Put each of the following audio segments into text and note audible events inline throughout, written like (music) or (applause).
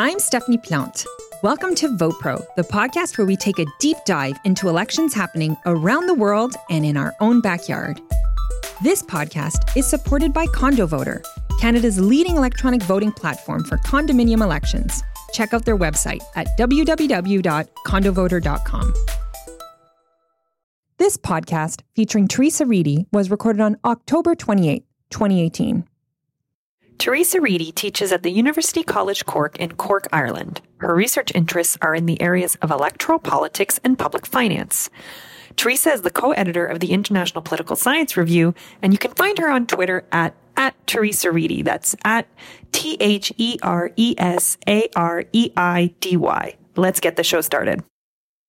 I'm Stephanie Plante. Welcome to VotePro, the podcast where we take a deep dive into elections happening around the world and in our own backyard. This podcast is supported by CondoVoter, Canada's leading electronic voting platform for condominium elections. Check out their website at www.condovoter.com. This podcast, featuring Theresa Reidy, was recorded on October 28, 2018. Theresa Reidy teaches at the University College Cork in Cork, Ireland. Her research interests are in the areas of electoral politics and public finance. Theresa is the co-editor of the International Political Science Review, and you can find her on Twitter at at Theresa Reidy. That's at T H E R E S A R E I D Y. Let's get the show started.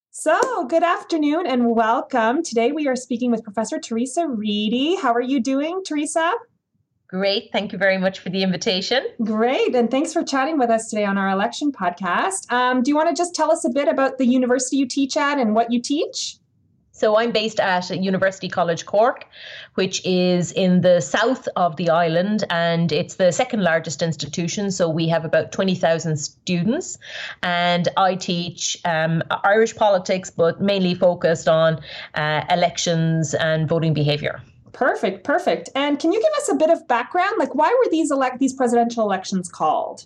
So, good afternoon and welcome. Today we are speaking with Professor Theresa Reidy. How are you doing, Theresa? Great. Thank you very much for the invitation. Great. And thanks for chatting with us today on our election podcast. Um, do you want to just tell us a bit about the university you teach at and what you teach? So I'm based at University College Cork, which is in the south of the island, and it's the second largest institution. So we have about 20,000 students, and I teach um, Irish politics, but mainly focused on uh, elections and voting behaviour. Perfect, perfect. And can you give us a bit of background? Like, why were these elect these presidential elections called?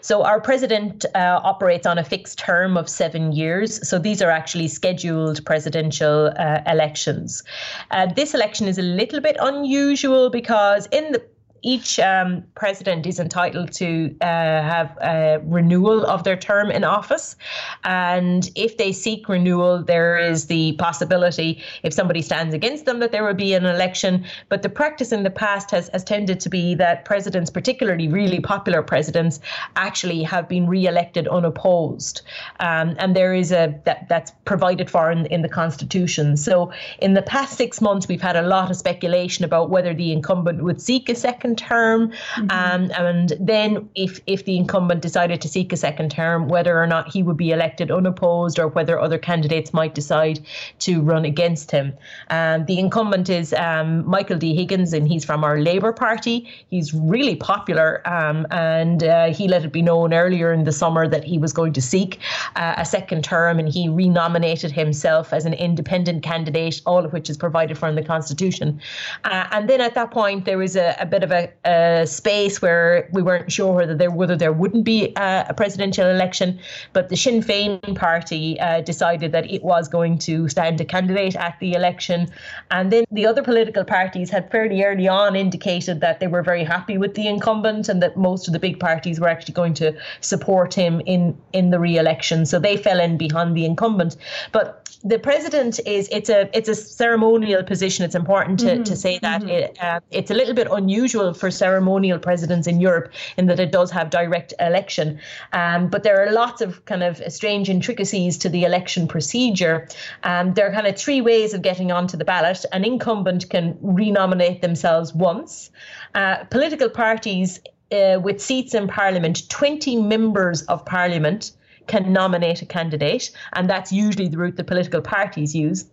So our president uh, operates on a fixed term of seven years. So these are actually scheduled presidential uh, elections. Uh, this election is a little bit unusual because in the each um, president is entitled to uh, have a renewal of their term in office. And if they seek renewal, there is the possibility, if somebody stands against them, that there will be an election. But the practice in the past has, has tended to be that presidents, particularly really popular presidents, actually have been re elected unopposed. Um, and there is a that, that's provided for in, in the Constitution. So in the past six months, we've had a lot of speculation about whether the incumbent would seek a second second term. Mm-hmm. Um, and then if, if the incumbent decided to seek a second term, whether or not he would be elected unopposed or whether other candidates might decide to run against him. Um, the incumbent is um, Michael D. Higgins, and he's from our Labour Party. He's really popular, um, and uh, he let it be known earlier in the summer that he was going to seek uh, a second term, and he renominated himself as an independent candidate, all of which is provided for in the Constitution. Uh, and then at that point, there was a, a bit of a a, space where we weren't sure whether there whether there wouldn't be a, a presidential election, but the Sinn Féin party uh, decided that it was going to stand a candidate at the election, and then the other political parties had fairly early on indicated that they were very happy with the incumbent and that most of the big parties were actually going to support him in in the re-election. So they fell in behind the incumbent, but the president is it's a it's a ceremonial position. It's important to, mm-hmm. to say that mm-hmm. it, uh, it's a little bit unusual for ceremonial presidents in Europe in that it does have direct election. Um, but there are lots of kind of strange intricacies to the election procedure. Um, there are kind of three ways of getting onto the ballot. An incumbent can renominate themselves once. Uh, political parties uh, with seats in Parliament, 20 members of Parliament can nominate a candidate, and that's usually the route the political parties use.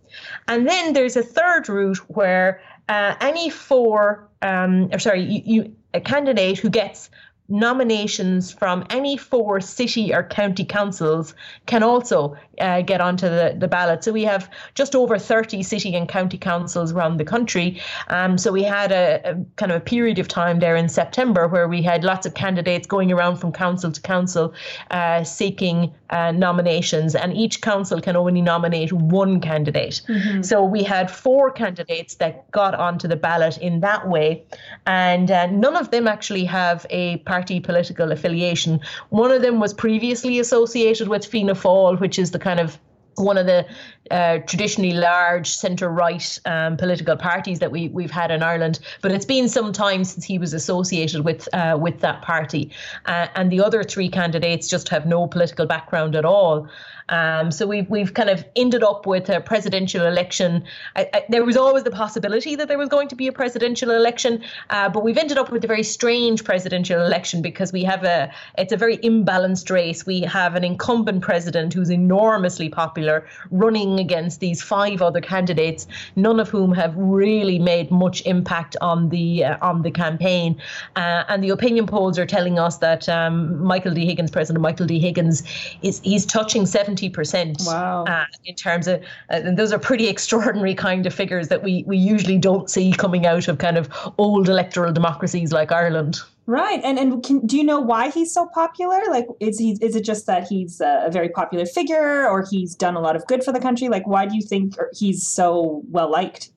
And then there's a third route where uh, any four, um, or sorry, you, you, a candidate who gets nominations from any four city or county councils can also uh, get onto the, the ballot. So we have just over 30 city and county councils around the country. Um, so we had a, a, kind of a period of time there in September where we had lots of candidates going around from council to council uh, seeking uh, nominations, and each council can only nominate one candidate. Mm-hmm. So we had four candidates that got onto the ballot in that way, and uh, none of them actually have a party political affiliation. One of them was previously associated with Fianna Fáil, which is the kind of one of the uh, traditionally large centre right um, political parties that we we've had in Ireland, but it's been some time since he was associated with uh, with that party, uh, and the other three candidates just have no political background at all. Um, so we've we've kind of ended up with a presidential election. I, I, there was always the possibility that there was going to be a presidential election, uh, but we've ended up with a very strange presidential election because we have a it's a very imbalanced race. We have an incumbent president who's enormously popular running against these five other candidates, none of whom have really made much impact on the uh, on the campaign. Uh, and the opinion polls are telling us that um, Michael D. Higgins, President Michael D. Higgins, is he's touching seventy percent. Wow! Uh, in terms of, uh, and those are pretty (laughs) extraordinary kind of figures that we we usually don't see coming out of kind of old electoral democracies like Ireland. Right, and and can, do you know why he's so popular? Like, is he is it just that he's a very popular figure, or he's done a lot of good for the country? Like, why do you think he's so well liked?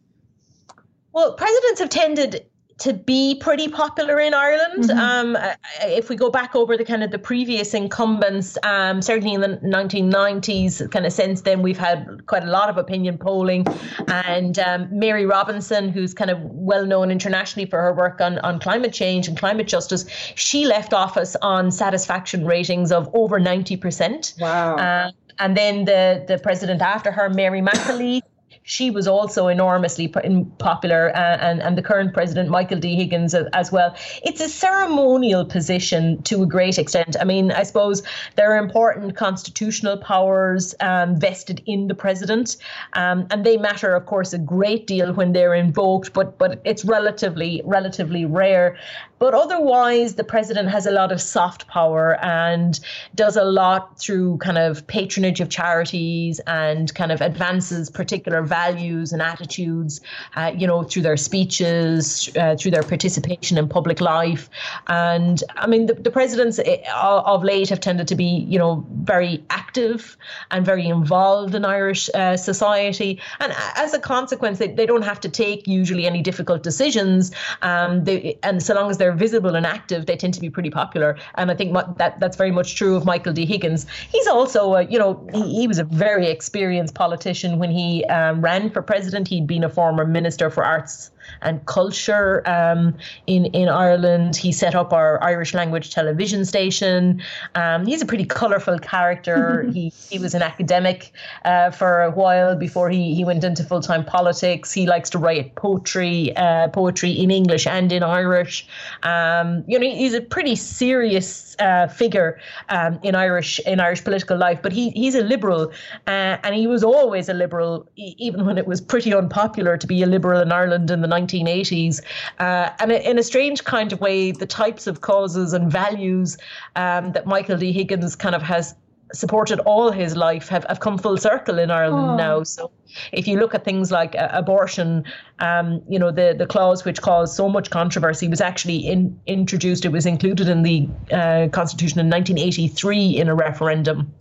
Well, presidents have tended to be pretty popular in Ireland. Mm-hmm. Um, if we go back over the kind of the previous incumbents, um, certainly in the 1990s, kind of since then, we've had quite a lot of opinion polling. And um, Mary Robinson, who's kind of well known internationally for her work on, on climate change and climate justice, she left office on satisfaction ratings of over 90%. Wow. Uh, and then the, the president after her, Mary McAleese, she was also enormously popular, uh, and and the current president Michael D. Higgins as well. It's a ceremonial position to a great extent. I mean, I suppose there are important constitutional powers um, vested in the president, um, and they matter, of course, a great deal when they're invoked. But but it's relatively relatively rare. But otherwise, the president has a lot of soft power and does a lot through kind of patronage of charities and kind of advances particular values and attitudes, uh, you know, through their speeches, uh, through their participation in public life. And I mean, the, the presidents eh, of late have tended to be, you know, very active and very involved in Irish uh, society. And as a consequence, they, they don't have to take usually any difficult decisions. Um, they, and so long as they're they're visible and active, they tend to be pretty popular. And I think that that's very much true of Michael D. Higgins. He's also, a, you know, he, he was a very experienced politician when he um, ran for president. He'd been a former minister for arts and culture um, in in Ireland. He set up our Irish language television station. Um, he's a pretty colourful character. (laughs) he he was an academic uh, for a while before he he went into full time politics. He likes to write poetry uh, poetry in English and in Irish. Um, you know, he's a pretty serious uh, figure um, in Irish in Irish political life. But he he's a liberal, uh, and he was always a liberal, even when it was pretty unpopular to be a liberal in Ireland in the 1980s. Uh, and in a strange kind of way, the types of causes and values um, that Michael D. Higgins kind of has supported all his life have, have come full circle in Ireland oh. now. So if you look at things like uh, abortion, um, you know, the, the clause which caused so much controversy was actually in, introduced, it was included in the uh, Constitution in 1983 in a referendum.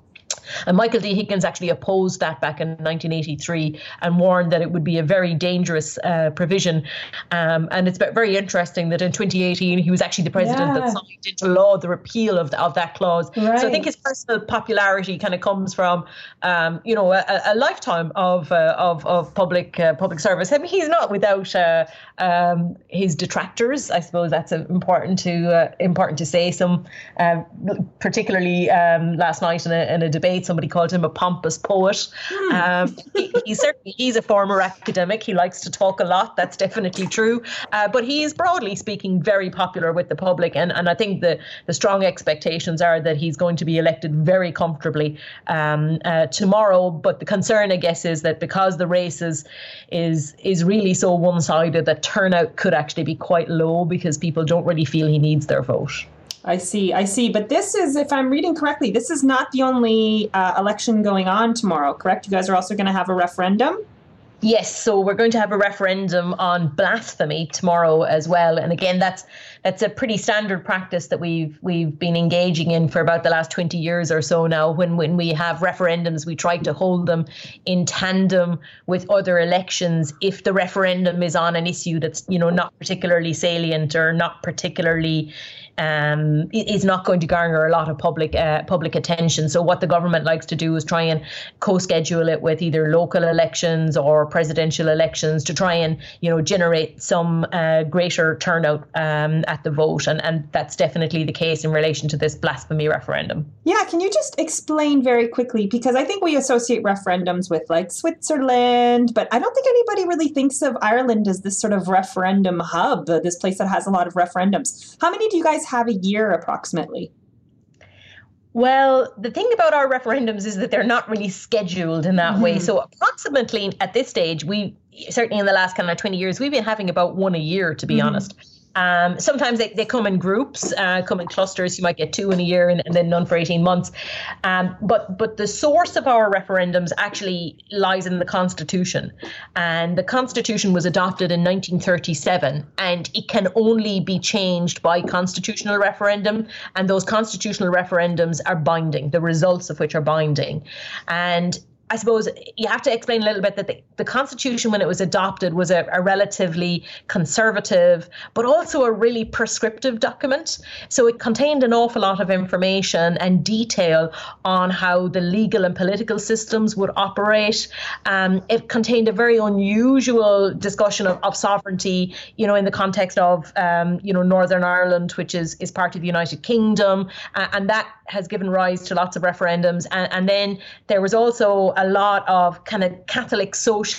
And Michael D. Higgins actually opposed that back in 1983 and warned that it would be a very dangerous uh, provision. Um, and it's very interesting that in 2018 he was actually the president yeah. that signed into law the repeal of, the, of that clause. Right. So I think his personal popularity kind of comes from, um, you know, a, a lifetime of, uh, of of public uh, public service. I mean, he's not without uh, um, his detractors. I suppose that's important to uh, important to say. Some, uh, particularly um, last night in a, in a debate, somebody called him a pompous poet. Hmm. Um, he, he's certainly he's a former academic. He likes to talk a lot. That's definitely true. Uh, but he is broadly speaking very popular with the public, and and I think the the strong expectations are that he's going to be elected very comfortably um, uh, tomorrow. But the concern, I guess, is that because the race is is is really so one sided that turnout could actually be quite low because people don't really feel he needs their vote. I see, I see. But this is, if I'm reading correctly, this is not the only uh, election going on tomorrow, correct? You guys are also going to have a referendum? Yes, so we're going to have a referendum on blasphemy tomorrow as well. And again, that's that's a pretty standard practice that we've we've been engaging in for about the last 20 years or so now. When when we have referendums, we try to hold them in tandem with other elections if the referendum is on an issue that's, you know, not particularly salient or not particularly um, is not going to garner a lot of public uh, public attention. So what the government likes to do is try and co-schedule it with either local elections or presidential elections to try and you know generate some uh, greater turnout um, at the vote, and and that's definitely the case in relation to this blasphemy referendum. Yeah, can you just explain very quickly because I think we associate referendums with like Switzerland, but I don't think anybody really thinks of Ireland as this sort of referendum hub, this place that has a lot of referendums. How many do you guys have a year approximately? Well, the thing about our referendums is that they're not really scheduled in that mm-hmm. way. So, approximately at this stage, we certainly in the last kind of 20 years, we've been having about one a year, to be mm-hmm. honest. Um, sometimes they, they come in groups, uh, come in clusters. You might get two in a year and, and then none for 18 months. Um, but but the source of our referendums actually lies in the Constitution. And the Constitution was adopted in 1937 and it can only be changed by constitutional referendum. And those constitutional referendums are binding, the results of which are binding. And I suppose you have to explain a little bit that the, the Constitution, when it was adopted, was a, a, relatively conservative, but also a really prescriptive document. So it contained an awful lot of information and detail on how the legal and political systems would operate. Um, it contained a very unusual discussion of, of sovereignty, you know, in the context of, um, you know, Northern Ireland, which is, is part of the United Kingdom. Uh, and that has given rise to lots of referendums. And, and then there was also a lot of kind of Catholic social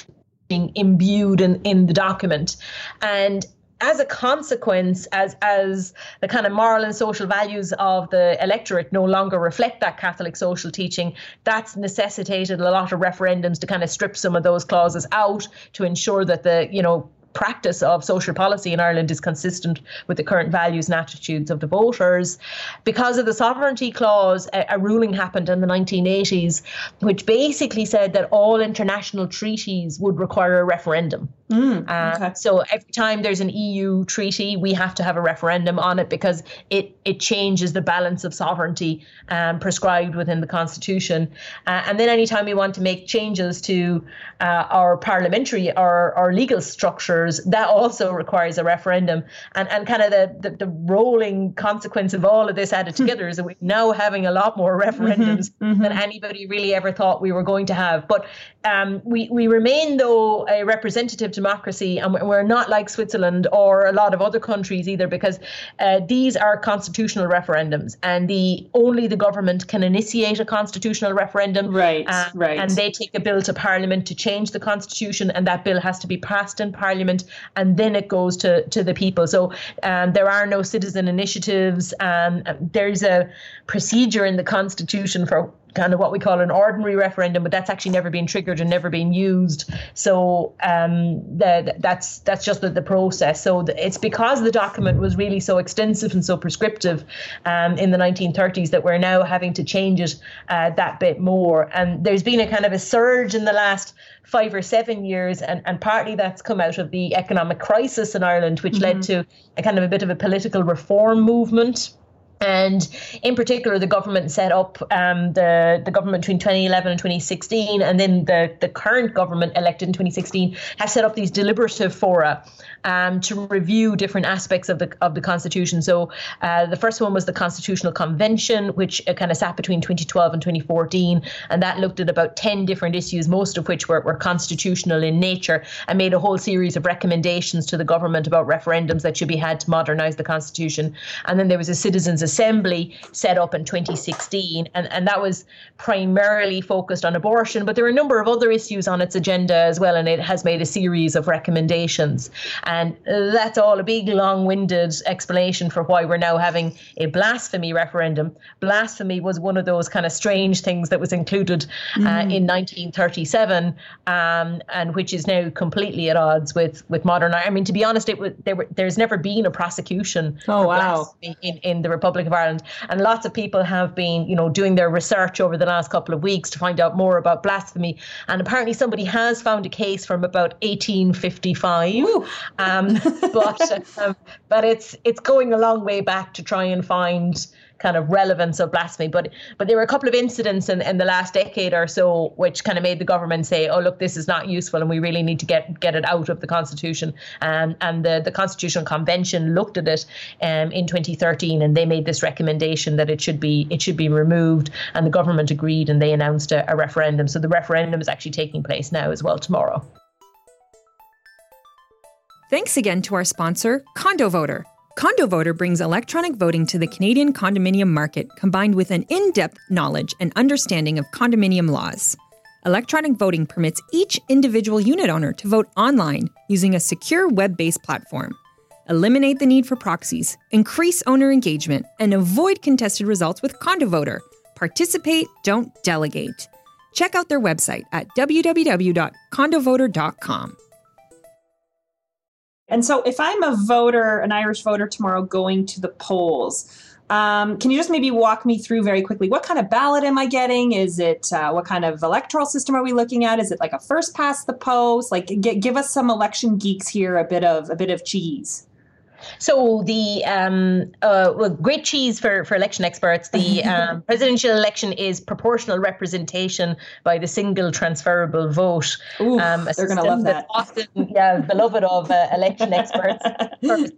imbued in, in the document. And as a consequence, as as the kind of moral and social values of the electorate no longer reflect that Catholic social teaching, that's necessitated a lot of referendums to kind of strip some of those clauses out to ensure that the you know practice of social policy in Ireland is consistent with the current values and attitudes of the voters. Because of the sovereignty clause, a, a ruling happened in the 1980s, which basically said that all international treaties would require a referendum. Mm, okay. uh, so every time there's an EU treaty, we have to have a referendum on it because it it changes the balance of sovereignty um, prescribed within the constitution. Uh, and then anytime we want to make changes to uh, our parliamentary or our legal structures, that also requires a referendum. And and kind of the, the, the rolling consequence of all of this added (laughs) hmm. together is that we're now having a lot more mm-hmm, referendums mm-hmm, mm-hmm. than anybody really ever thought we were going to have. But um, we we remain though a representative democracy, and we're not like Switzerland or a lot of other countries either, because uh, these are constitutional referendums, and the only the government can initiate a constitutional referendum. Right, uh, right. And they take a bill to Parliament to change the constitution, and that bill has to be passed in Parliament, and then it goes to to the people. So um, there are no citizen initiatives. Um, there's a procedure in the constitution for kind of what we call an ordinary referendum, but that's actually never been triggered and never been used. So um, the, that's that's just the, the process. So the, it's because the document was really so extensive and so prescriptive um, in the 1930s that we're now having to change it uh, that bit more. And there's been a kind of a surge in the last five or seven years, and, and partly that's come out of the economic crisis in Ireland, which mm-hmm. led to a kind of a bit of a political reform movement. And in particular, the government set up um, the the government between 2011 and 2016, and then the the current government elected in 2016 have set up these deliberative fora um, to review different aspects of the of the constitution. So uh, the first one was the Constitutional Convention, which uh, kind of sat between 2012 and 2014, and that looked at about 10 different issues, most of which were, were constitutional in nature, and made a whole series of recommendations to the government about referendums that should be had to modernise the constitution. And then there was a citizens Assembly set up in 2016, and, and that was primarily focused on abortion, but there are a number of other issues on its agenda as well, and it has made a series of recommendations. And that's all a big, long winded explanation for why we're now having a blasphemy referendum. Blasphemy was one of those kind of strange things that was included uh, mm. in 1937, um, and which is now completely at odds with, with modern. I mean, to be honest, it was, there were, there's never been a prosecution oh, wow. in, in the Republic Republic of Ireland. And lots of people have been, you know, doing their research over the last couple of weeks to find out more about blasphemy. And apparently somebody has found a case from about 1855. Um, but (laughs) um, but it's it's going a long way back to try and find kind of relevance of blasphemy. But but there were a couple of incidents in, in the last decade or so which kind of made the government say, oh look, this is not useful, and we really need to get get it out of the constitution. And and the the Constitutional Convention looked at it um, in 2013, and they made this recommendation that it should be it should be removed, and the government agreed, and they announced a, a referendum. So the referendum is actually taking place now as well tomorrow. Thanks again to our sponsor, Condo Voter. Condo Voter brings electronic voting to the Canadian condominium market combined with an in depth knowledge and understanding of condominium laws. Electronic voting permits each individual unit owner to vote online using a secure web based platform. Eliminate the need for proxies, increase owner engagement, and avoid contested results with Condo Voter, Participate, don't delegate. Check out their website at www.condovoter.com. And so, if I'm a voter, an Irish voter tomorrow going to the polls, um, can you just maybe walk me through very quickly what kind of ballot am I getting? Is it uh, what kind of electoral system are we looking at? Is it like a first past the post? Like, give us some election geeks here a bit of a bit of cheese. So the um, uh, well, great cheese for, for election experts. The (laughs) um, presidential election is proportional representation by the single transferable vote. Ooh, um, they're going to love that. Often, yeah, beloved of uh, election experts (laughs) for its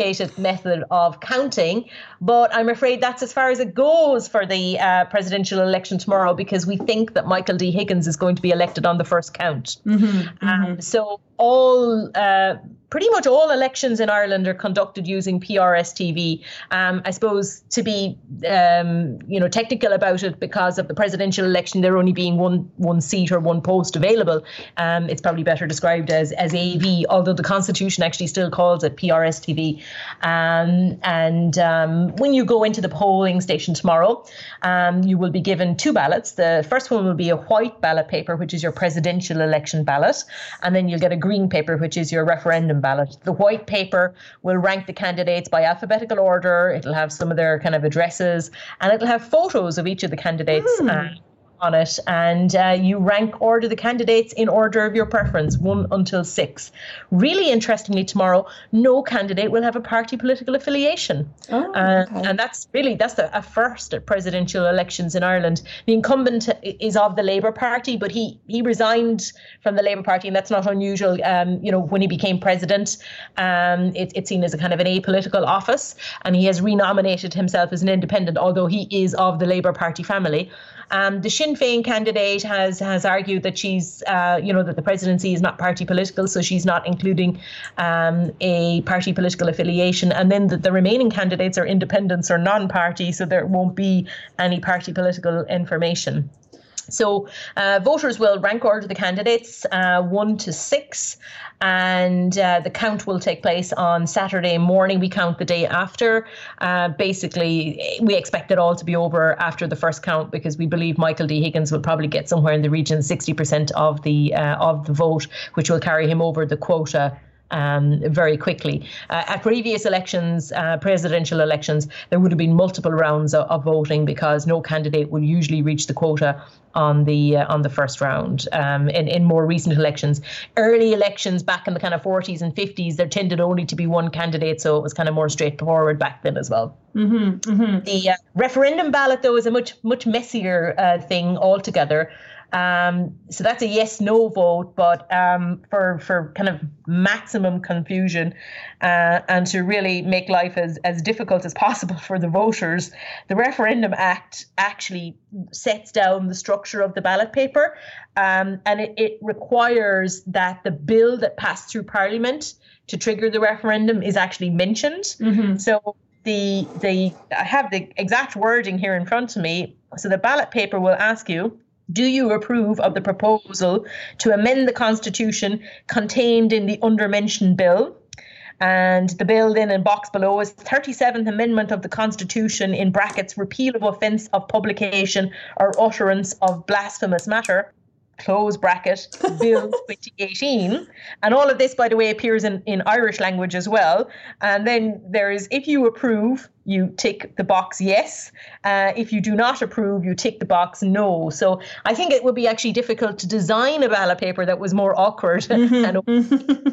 complicated method of counting. But I'm afraid that's as far as it goes for the uh, presidential election tomorrow because we think that Michael D. Higgins is going to be elected on the first count. Mm-hmm, mm-hmm. so all uh, pretty much all elections in Ireland are conducted using PR-STV. Um, I suppose to be um, you know technical about it, because of the presidential election, there only being one one seat or one post available. Um, it's probably better described as as AV, although the Constitution actually still calls it PR-STV. Um, and um, when you go into the polling station tomorrow, um, you will be given two ballots. The first one will be a white ballot paper, which is your presidential election ballot, and then you'll get a green paper, which is your referendum ballot. The white paper will rank the candidates by alphabetical order. It'll have some of their kind of addresses and it'll have photos of each of the candidates. Mm. On it, and uh, you rank order the candidates in order of your preference, one until six. Really interestingly, tomorrow, no candidate will have a party political affiliation, oh, uh, okay. and that's really that's a, a, first at presidential elections in Ireland. The incumbent is of the Labour Party, but he he resigned from the Labour Party, and that's not unusual. Um, you know, when he became president, um, it, it's seen as a kind of an apolitical office, and he has renominated himself as an independent, although he is of the Labour Party family. Um, the Sinn Féin candidate has has argued that she's, uh, you know, that the presidency is not party political, so she's not including um, a party political affiliation. And then the, the remaining candidates are independents or non-party, so there won't be any party political information. So uh, voters will rank order the candidates uh, one to six, and uh, the count will take place on Saturday morning. We count the day after. Uh, basically, we expect it all to be over after the first count because we believe Michael D. Higgins will probably get somewhere in the region 60% of the uh, of the vote, which will carry him over the quota um, very quickly. Uh, at previous elections, uh, presidential elections, there would have been multiple rounds of, of, voting because no candidate would usually reach the quota on the uh, on the first round. Um, in in more recent elections, early elections back in the kind of 40s and 50s, there tended only to be one candidate, so it was kind of more straightforward back then as well. Mm-hmm, mm-hmm. The uh, referendum ballot, though, is a much much messier uh, thing altogether. Um, so that's a yes no vote, but um, for for kind of maximum confusion uh, and to really make life as, as difficult as possible for the voters, the Referendum Act actually sets down the structure of the ballot paper um, and it, it requires that the bill that passed through Parliament to trigger the referendum is actually mentioned. Mm-hmm. So the the I have the exact wording here in front of me. So the ballot paper will ask you do you approve of the proposal to amend the Constitution contained in the undermentioned bill? And the bill then in box below is 37th Amendment of the Constitution in brackets repeal of offence of publication or utterance of blasphemous matter close bracket (laughs) bill 2018 and all of this by the way appears in, in irish language as well and then there is if you approve you tick the box yes. Uh, if you do not approve, you tick the box no. So I think it would be actually difficult to design a ballot paper that was more awkward (laughs) mm-hmm.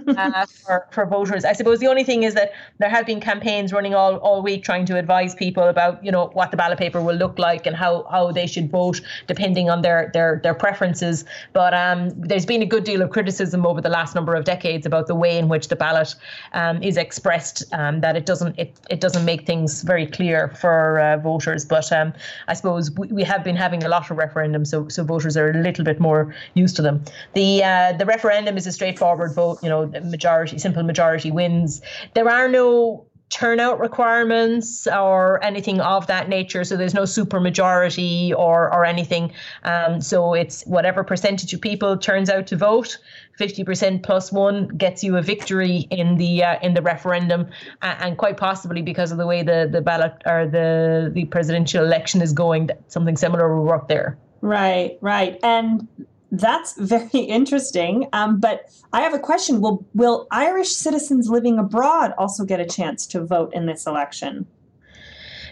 and, uh, for, for voters. I suppose the only thing is that there have been campaigns running all, all week trying to advise people about, you know, what the ballot paper will look like and how, how they should vote depending on their, their, their preferences. But um, there's been a good deal of criticism over the last number of decades about the way in which the ballot um, is expressed, um, that it doesn't it, it doesn't make things very clear for uh, voters. But um, I suppose we, we, have been having a lot of referendums, so so voters are a little bit more used to them. The uh, the referendum is a straightforward vote. You know, majority, simple majority wins. There are no turnout requirements or anything of that nature. So there's no super majority or or anything. Um, so it's whatever percentage of people turns out to vote. 50% plus one gets you a victory in the uh, in the referendum, uh, and quite possibly because of the way the, the ballot or the the presidential election is going, something similar will work there. Right, right, and that's (laughs) very interesting. Um, but I have a question: Will will Irish citizens living abroad also get a chance to vote in this election?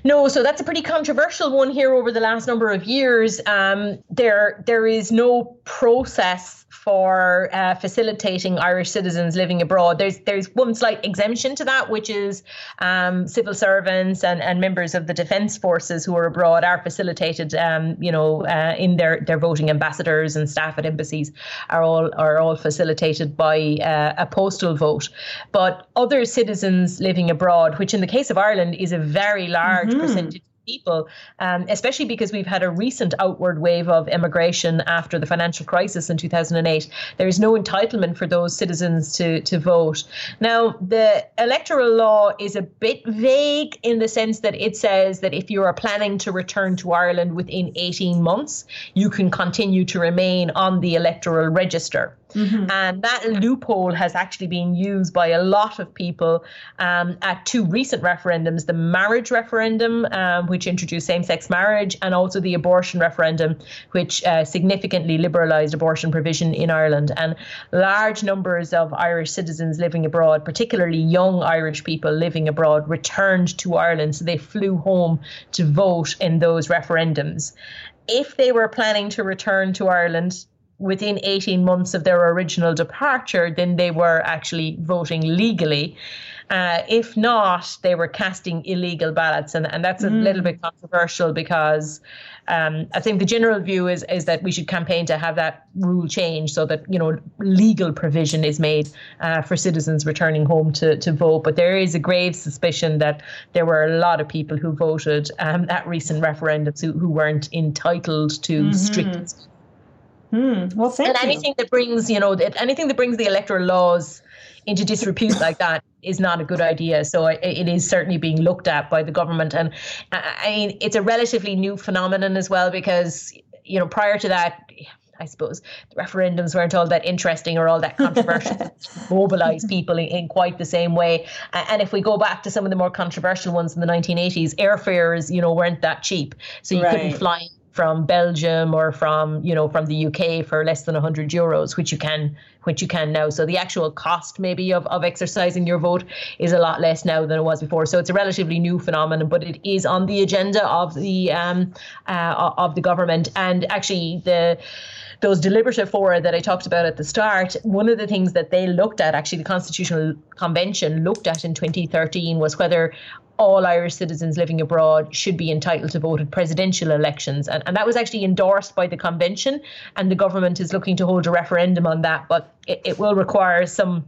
No, so that's a pretty controversial one here over the last number of years. Um, there, there is no process for uh, facilitating Irish citizens living abroad. There's there's one slight exemption to that, which is um, civil servants and, and members of the defence forces who are abroad are facilitated, um, you know, uh, in their their voting. Ambassadors and staff at embassies are all are all facilitated by uh, a postal vote. But other citizens living abroad, which in the case of Ireland is a very large mm-hmm. percentage people, um, especially because we've had a recent outward wave of immigration after the financial crisis in 2008. There is no entitlement for those citizens to, to vote. Now, the electoral law is a bit vague in the sense that it says that if you are planning to return to Ireland within 18 months, you can continue to remain on the electoral register. Mm-hmm. And that loophole has actually been used by a lot of people um, at two recent referendums the marriage referendum, um, which introduced same sex marriage, and also the abortion referendum, which uh, significantly liberalised abortion provision in Ireland. And large numbers of Irish citizens living abroad, particularly young Irish people living abroad, returned to Ireland. So they flew home to vote in those referendums. If they were planning to return to Ireland, within 18 months of their original departure, then they were actually voting legally. Uh, if not, they were casting illegal ballots, and, and that's a mm. little bit controversial because um, I think the general view is is that we should campaign to have that rule changed so that you know legal provision is made uh, for citizens returning home to, to vote. But there is a grave suspicion that there were a lot of people who voted um, at recent referendums who, who weren't entitled to mm-hmm. strict Hmm. Well, thank and you. anything that brings, you know, anything that brings the electoral laws into disrepute like that is not a good idea. So it is certainly being looked at by the government, and I mean, it's a relatively new phenomenon as well because you know prior to that. I suppose the referendums weren't all that interesting or all that controversial (laughs) mobilize people in, in, quite the same way. And if we go back to some of the more controversial ones in the 1980s, airfares, you know, weren't that cheap. So you right. couldn't fly from Belgium or from you know from the UK for less than 100 euros, which you can which you can now. So the actual cost maybe of, of exercising your vote is a lot less now than it was before. So it's a relatively new phenomenon, but it is on the agenda of the um, uh, of the government and actually the those deliberative fora that I talked about at the start, one of the things that they looked at, actually, the Constitutional Convention looked at in 2013 was whether all Irish citizens living abroad should be entitled to vote at presidential elections. And, and that was actually endorsed by the convention, and the government is looking to hold a referendum on that. But it, it will require some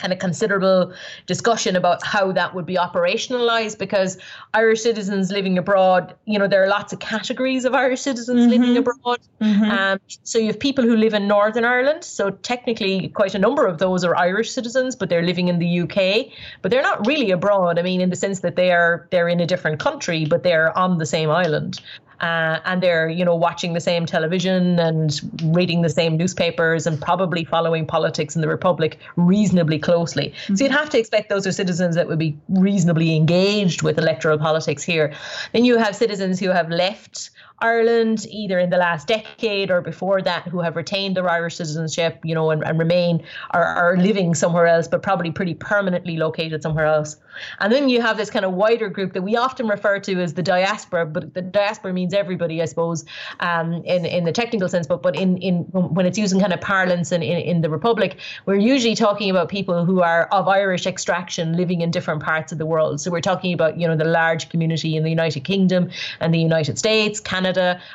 kind of considerable discussion about how that would be operationalized because Irish citizens living abroad, you know, there are lots of categories of Irish citizens mm-hmm. living abroad. Mm-hmm. Um, so you have people who live in Northern Ireland. So technically, quite a number of those are Irish citizens, but they're living in the UK. But they're not really abroad. I mean, in the sense that they are they're in a different country, but they're on the same island uh, and they're you know watching the same television and reading the same newspapers and probably following politics in the republic reasonably closely. Mm-hmm. So you'd have to expect those are citizens that would be reasonably engaged with electoral politics here. Then you have citizens who have left Ireland, either in the last decade or before that, who have retained their Irish citizenship, you know, and, and remain are, are living somewhere else, but probably pretty permanently located somewhere else. And then you have this kind of wider group that we often refer to as the diaspora, but the diaspora means everybody, I suppose, um, in, in the technical sense, but but in, in when it's using kind of parlance in, in, in the Republic, we're usually talking about people who are of Irish extraction living in different parts of the world. So we're talking about, you know, the large community in the United Kingdom and the United States, Canada,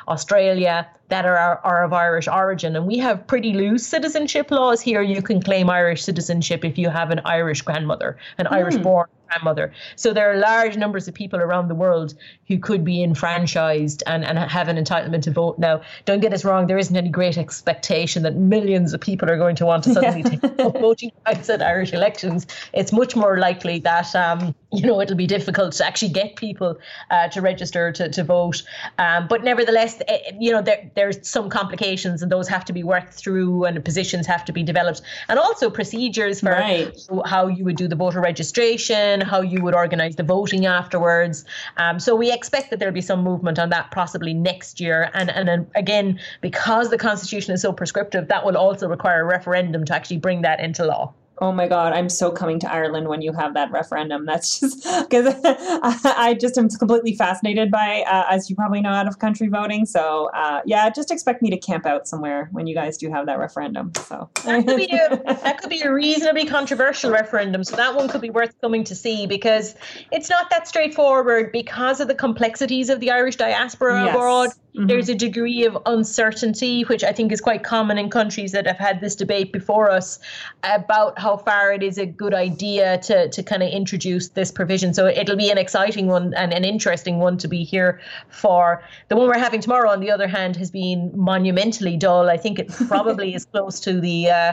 Australia, that are, are of Irish origin. And we have pretty loose citizenship laws here. You can claim Irish citizenship if you have an Irish grandmother, an mm. Irish born grandmother. So there are large numbers of people around the world who could be enfranchised and, and have an entitlement to vote. Now, don't get us wrong, there isn't any great expectation that millions of people are going to want to suddenly yeah. take voting rights at Irish elections. It's much more likely that um, you know it'll be difficult to actually get people uh, to register to, to vote um, but nevertheless eh, you know there, there's some complications and those have to be worked through and positions have to be developed and also procedures for right. how you would do the voter registration how you would organize the voting afterwards. Um, so we expect that there'll be some movement on that possibly next year. And and again because the constitution is so prescriptive that will also require a referendum to actually bring that into law Oh my God, I'm so coming to Ireland when you have that referendum. That's just (laughs) because (laughs) I just am completely fascinated by, uh, as you probably know, out of country voting. So uh, yeah, just expect me to camp out somewhere when you guys do have that referendum. So that could be a, (laughs) that could be a reasonably controversial referendum. So that one could be worth coming to see because it's not that straightforward because of the complexities of the Irish diaspora yes. abroad Mm-hmm. There's a degree of uncertainty, which I think is quite common in countries that have had this debate before us about how far it is a good idea to, to kind of introduce this provision. So it'll be an exciting one and an interesting one to be here for. The one we're having tomorrow, on the other hand, has been monumentally dull. I think it probably (laughs) is close to the uh,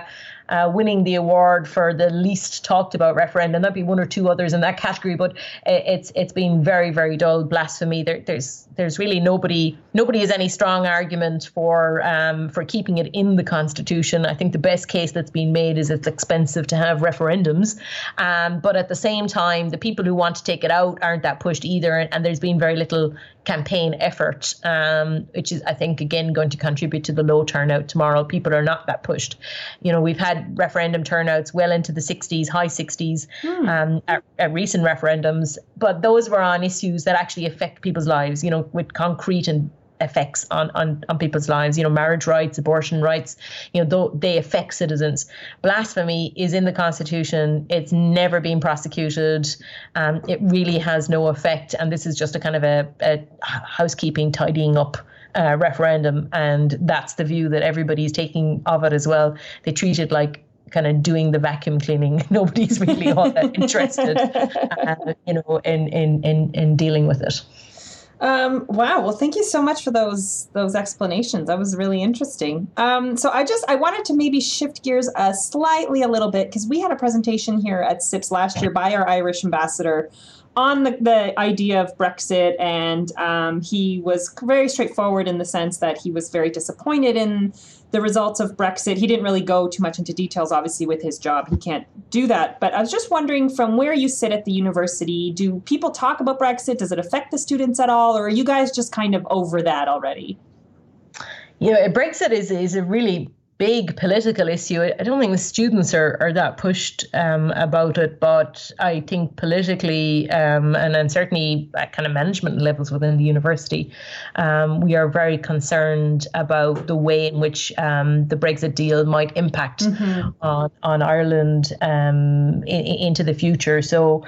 uh, winning the award for the least talked about referendum. There'd be one or two others in that category, but it's it's been very very dull blasphemy. There, there's there's really nobody nobody has any strong argument for um, for keeping it in the constitution. I think the best case that's been made is it's expensive to have referendums, um, but at the same time, the people who want to take it out aren't that pushed either, and, and there's been very little campaign effort, um, which is, I think, again going to contribute to the low turnout tomorrow. People are not that pushed. You know, we've had referendum turnouts well into the 60s, high 60s hmm. um, at, at, recent referendums, but those were on issues that actually affect people's lives, you know, with concrete and effects on, on, on people's lives. You know, marriage rights, abortion rights, you know, though they affect citizens. Blasphemy is in the Constitution. It's never been prosecuted. Um, it really has no effect. And this is just a kind of a, a housekeeping, tidying up uh, referendum. And that's the view that everybody's taking of it as well. They treat it like kind of doing the vacuum cleaning. (laughs) Nobody's really all (laughs) that interested, uh, you know, in, in, in, in dealing with it. Um, wow. Well, thank you so much for those those explanations. That was really interesting. Um, so I just I wanted to maybe shift gears uh, slightly a little bit because we had a presentation here at CIPS last year by our Irish ambassador on the, the idea of Brexit, and um, he was very straightforward in the sense that he was very disappointed in the results of Brexit. He didn't really go too much into details, obviously, with his job. He can't do that. But I was just wondering from where you sit at the university, do people talk about Brexit? Does it affect the students at all? Or are you guys just kind of over that already? Know, Brexit is, is a really big political issue. I don't think the students are, are that pushed um, about it, but I think politically um, and, and certainly at kind of management levels within the university, um, we are very concerned about the way in which um, the Brexit deal might impact mm-hmm. on, on Ireland um, in, into the future. So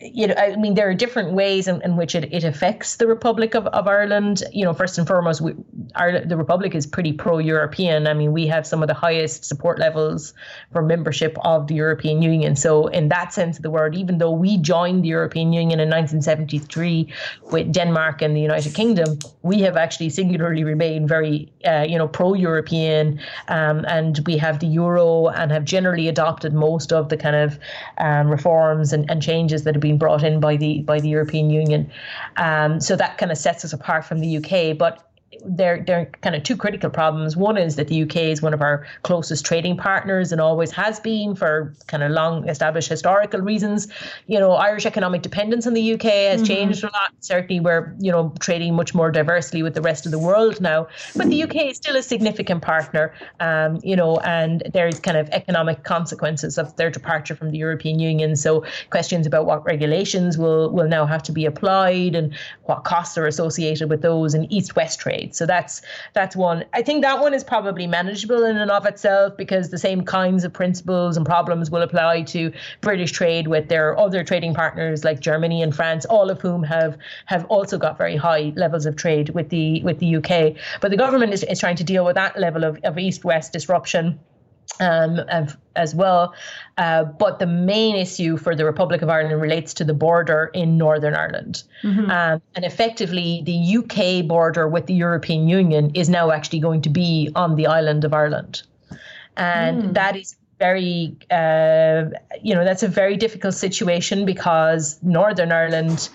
you know, I mean, there are different ways in, in which it, it affects the Republic of, of Ireland. You know, first and foremost, we, the Republic is pretty pro-European. I mean, we have some of the highest support levels for membership of the European Union. So, in that sense of the word, even though we joined the European Union in 1973 with Denmark and the United Kingdom, we have actually singularly remained very, uh, you know, pro-European, um, and we have the euro and have generally adopted most of the kind of um, reforms and, and changes that have been brought in by the by the European Union. Um, so that kind of sets us apart from the UK. But there, there are kind of two critical problems. One is that the UK is one of our closest trading partners and always has been for kind of long established historical reasons. You know, Irish economic dependence on the UK has mm-hmm. changed a lot. Certainly, we're, you know, trading much more diversely with the rest of the world now. But the UK is still a significant partner, um, you know, and there's kind of economic consequences of their departure from the European Union. So questions about what regulations will, will now have to be applied and what costs are associated with those in east west trade so that's that's one. I think that one is probably manageable in and of itself because the same kinds of principles and problems will apply to British trade with their other trading partners like Germany and France, all of whom have have also got very high levels of trade with the with the UK. But the government is, is trying to deal with that level of, of east-west disruption um, as well. Uh, but the main issue for the Republic of Ireland relates to the border in Northern Ireland. Mm-hmm. Um, and effectively, the UK border with the European Union is now actually going to be on the island of Ireland. And mm. that is very, uh, you know, that's a very difficult situation because Northern Ireland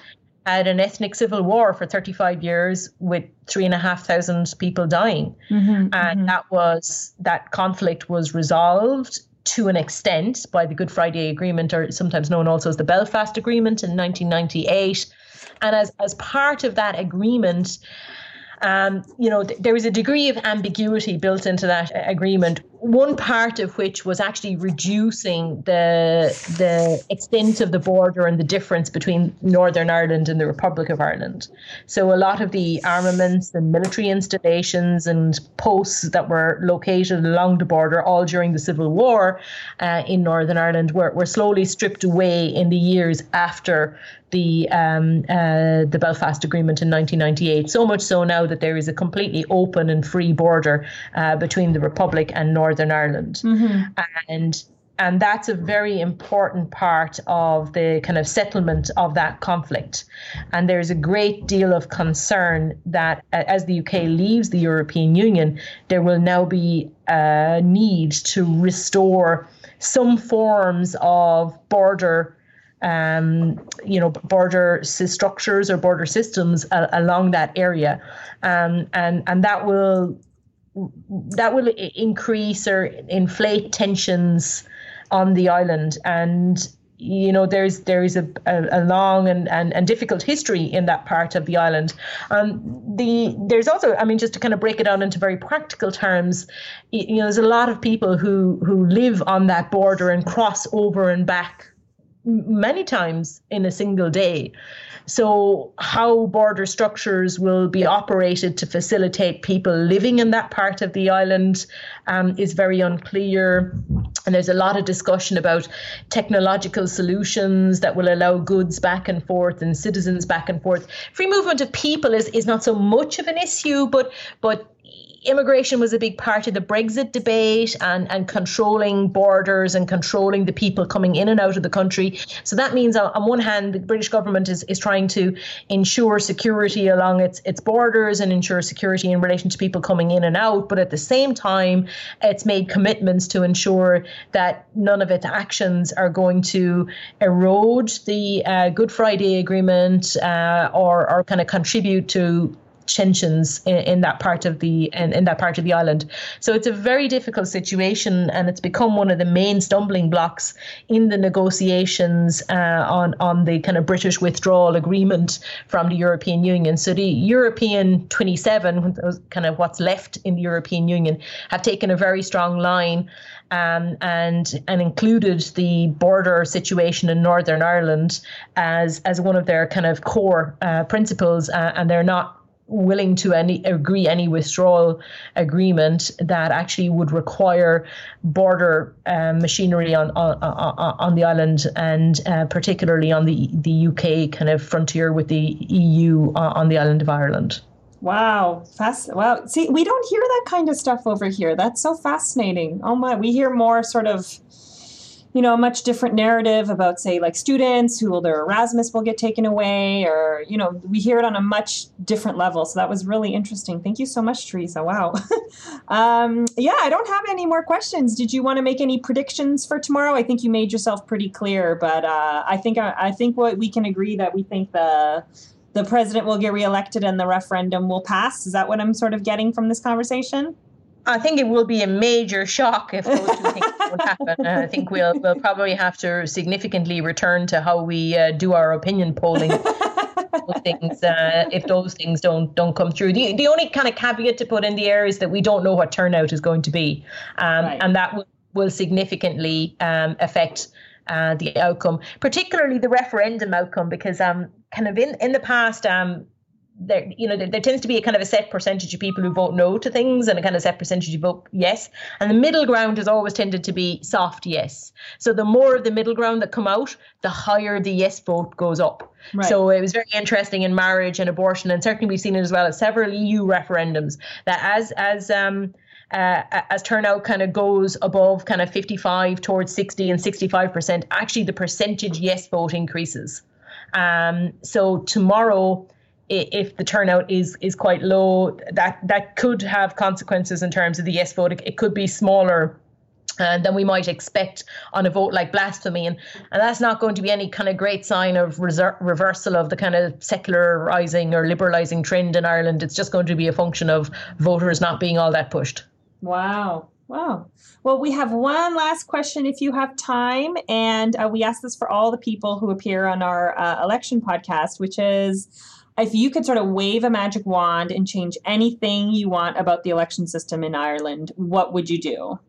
had an ethnic civil war for 35 years with three and a half thousand people dying. Mm-hmm, and mm-hmm. that was, that conflict was resolved to an extent by the Good Friday Agreement, or sometimes known also as the Belfast Agreement in 1998. And as, as part of that agreement, um, you know, th- there was a degree of ambiguity built into that agreement. One part of which was actually reducing the the extent of the border and the difference between Northern Ireland and the Republic of Ireland. So a lot of the armaments and military installations and posts that were located along the border, all during the Civil War uh, in Northern Ireland, were, were slowly stripped away in the years after the um, uh, the Belfast Agreement in 1998. So much so now that there is a completely open and free border uh, between the Republic and Northern Ireland, mm-hmm. and and that's a very important part of the kind of settlement of that conflict. And there's a great deal of concern that as the UK leaves the European Union, there will now be a need to restore some forms of border um, you know, border structures or border systems uh, along that area, um, and and that will that will increase or inflate tensions on the island. And you know there's there is a, a, a long and, and, and difficult history in that part of the island. Um the there's also i mean just to kind of break it down into very practical terms you know there's a lot of people who who live on that border and cross over and back many times in a single day. So, how border structures will be operated to facilitate people living in that part of the island um, is very unclear. And there's a lot of discussion about technological solutions that will allow goods back and forth and citizens back and forth. Free movement of people is, is not so much of an issue, but but immigration was a big part of the Brexit debate and, and controlling borders and controlling the people coming in and out of the country. So that means, on one hand, the British government is, is trying to ensure security along its, its borders and ensure security in relation to people coming in and out. But at the same time, it's made commitments to ensure that none of its actions are going to erode the uh, Good Friday Agreement uh, or, or kind of contribute to tensions in, in, that part of the in, in that part of the island. So it's a very difficult situation, and it's become one of the main stumbling blocks in the negotiations uh, on on the kind of British withdrawal agreement from the European Union. So the European 27, kind of what's left in the European Union, have taken a very strong line. Um, and and included the border situation in Northern Ireland as as one of their kind of core uh, principles, uh, and they're not willing to any agree any withdrawal agreement that actually would require border um, machinery on, on on the island and uh, particularly on the the UK kind of frontier with the EU on the island of Ireland. Wow, fast. Wow, see, we don't hear that kind of stuff over here. That's so fascinating. Oh my, we hear more sort of you know, a much different narrative about, say, like students who will their Erasmus will get taken away, or you know, we hear it on a much different level. So that was really interesting. Thank you so much, Theresa. Wow. (laughs) um, yeah, I don't have any more questions. Did you want to make any predictions for tomorrow? I think you made yourself pretty clear, but uh, I think I think what we can agree that we think the the president will get reelected and the referendum will pass. Is that what I'm sort of getting from this conversation? I think it will be a major shock if those two things don't happen. I think we'll we'll probably have to significantly return to how we uh, do our opinion polling. things uh, if those things don't don't come through. The the only kind of caveat to put in the air is that we don't know what turnout is going to be, um, right. and that will, will significantly um, affect. Uh, the outcome, particularly the referendum outcome, because um, kind of in in the past, um, there, you know, there, there, tends to be a kind of a set percentage of people who vote no to things and a kind of set percentage who vote yes. And the middle ground has always tended to be soft yes. So the more of the middle ground that come out, the higher the yes vote goes up. Right. So it was very interesting in marriage and abortion, and certainly we've seen it as well at several EU referendums that as as um uh, as turnout kind of goes above kind of 55 towards 60 and 65%, actually the percentage yes vote increases. Um, so tomorrow, if the turnout is is quite low, that that could have consequences in terms of the yes vote. It, it could be smaller uh, than we might expect on a vote like blasphemy. And, and that's not going to be any kind of great sign of reser- reversal of the kind of secularizing or liberalizing trend in Ireland. It's just going to be a function of voters not being all that pushed. Wow. Wow. Well, we have one last question if you have time. And uh, we ask this for all the people who appear on our uh, election podcast, which is if you could sort of wave a magic wand and change anything you want about the election system in Ireland, what would you do?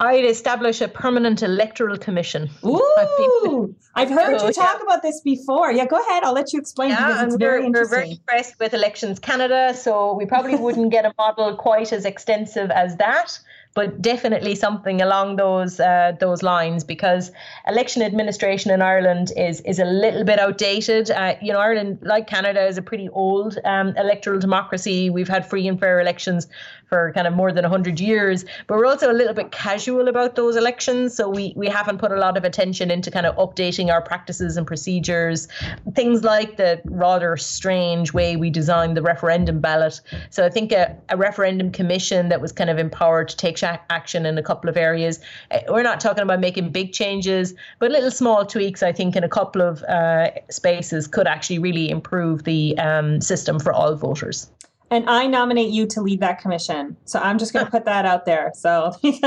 I'd establish a permanent electoral commission. Ooh, I've heard you talk yeah. about this before. Yeah, go ahead. I'll let you explain yeah, because it's very we're, interesting. We're very impressed with Elections Canada, so we probably wouldn't get a model quite as extensive as that but definitely something along those uh, those lines because election administration in Ireland is is a little bit outdated. Uh, you know, Ireland, like Canada, is a pretty old um, electoral democracy. We've had free and fair elections for kind of more than 100 years, but we're also a little bit casual about those elections. So we, we haven't put a lot of attention into kind of updating our practices and procedures, things like the rather strange way we designed the referendum ballot. So I think a, a referendum commission that was kind of empowered to take action in a couple of areas. Uh, we're not talking about making big changes, but little small tweaks, I think, in a couple of uh, spaces could actually really improve the um, system for all voters and I nominate you to lead that commission. So I'm just going to put that out there. So (laughs) I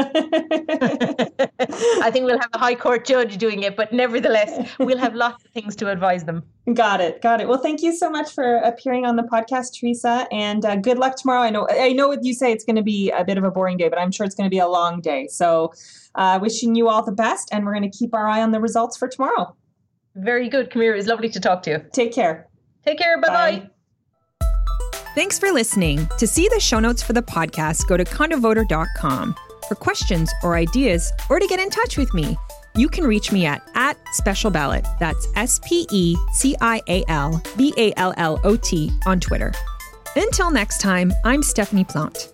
think we'll have a high court judge doing it, but nevertheless, we'll have lots of things to advise them. Got it. Got it. Well, thank you so much for appearing on the podcast, Theresa, and uh, good luck tomorrow. I know I know what you say it's going to be a bit of a boring day, but I'm sure it's going to be a long day. So, uh, wishing you all the best, and we're going to keep our eye on the results for tomorrow. Very good, Kamira. It's lovely to talk to you. Take care. Take care. Bye-bye. Bye. Thanks for listening. To see the show notes for the podcast, go to condovoter.com. For questions or ideas, or to get in touch with me, you can reach me at, at Special Ballot. That's S P E C I A L B A L L O T on Twitter. Until next time, I'm Stephanie Plante.